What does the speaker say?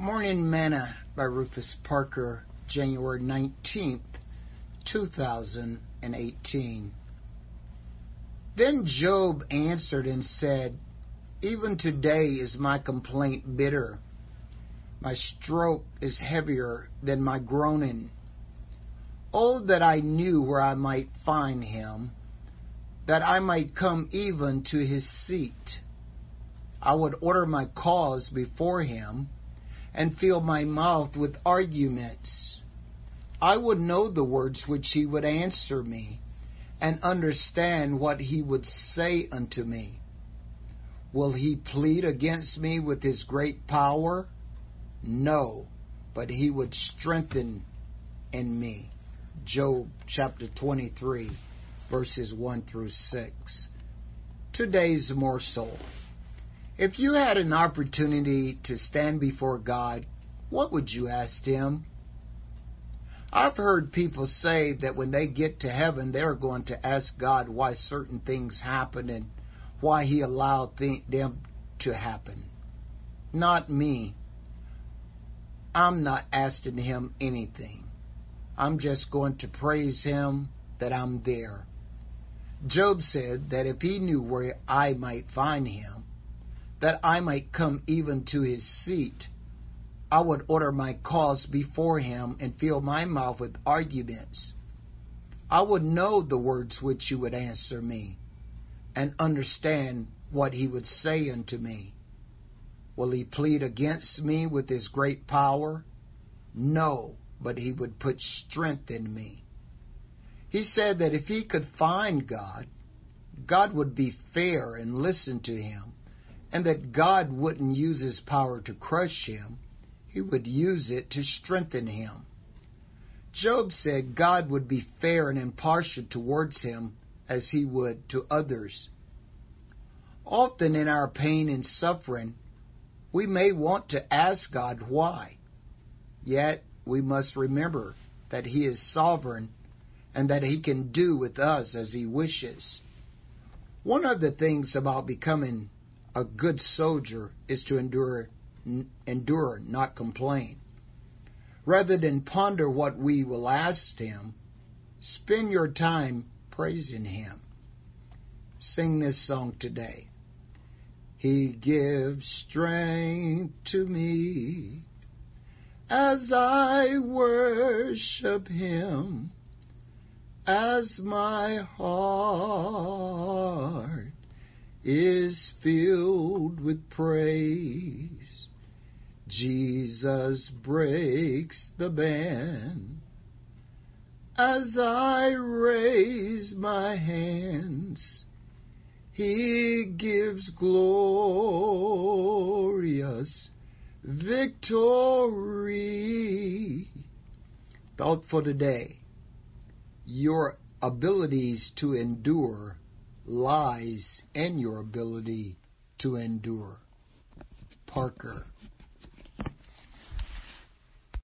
Morning Manna by Rufus Parker, January 19th, 2018. Then Job answered and said, Even today is my complaint bitter. My stroke is heavier than my groaning. Oh, that I knew where I might find him, that I might come even to his seat. I would order my cause before him and fill my mouth with arguments. I would know the words which he would answer me, and understand what he would say unto me. Will he plead against me with his great power? No, but he would strengthen in me. Job chapter 23, verses 1 through 6. Today's morsel. If you had an opportunity to stand before God, what would you ask Him? I've heard people say that when they get to heaven, they're going to ask God why certain things happen and why He allowed th- them to happen. Not me. I'm not asking Him anything. I'm just going to praise Him that I'm there. Job said that if he knew where I might find Him, that I might come even to his seat. I would order my cause before him and fill my mouth with arguments. I would know the words which he would answer me and understand what he would say unto me. Will he plead against me with his great power? No, but he would put strength in me. He said that if he could find God, God would be fair and listen to him and that God wouldn't use his power to crush him, he would use it to strengthen him. Job said God would be fair and impartial towards him as he would to others. Often in our pain and suffering, we may want to ask God why. Yet we must remember that He is sovereign and that He can do with us as He wishes. One of the things about becoming a good soldier is to endure, endure, not complain. Rather than ponder what we will ask Him, spend your time praising Him. Sing this song today. He gives strength to me as I worship Him, as my heart is filled with praise. Jesus breaks the band as I raise my hands. He gives glorious victory. Thought for today. Your abilities to endure lies in your ability to endure. Parker.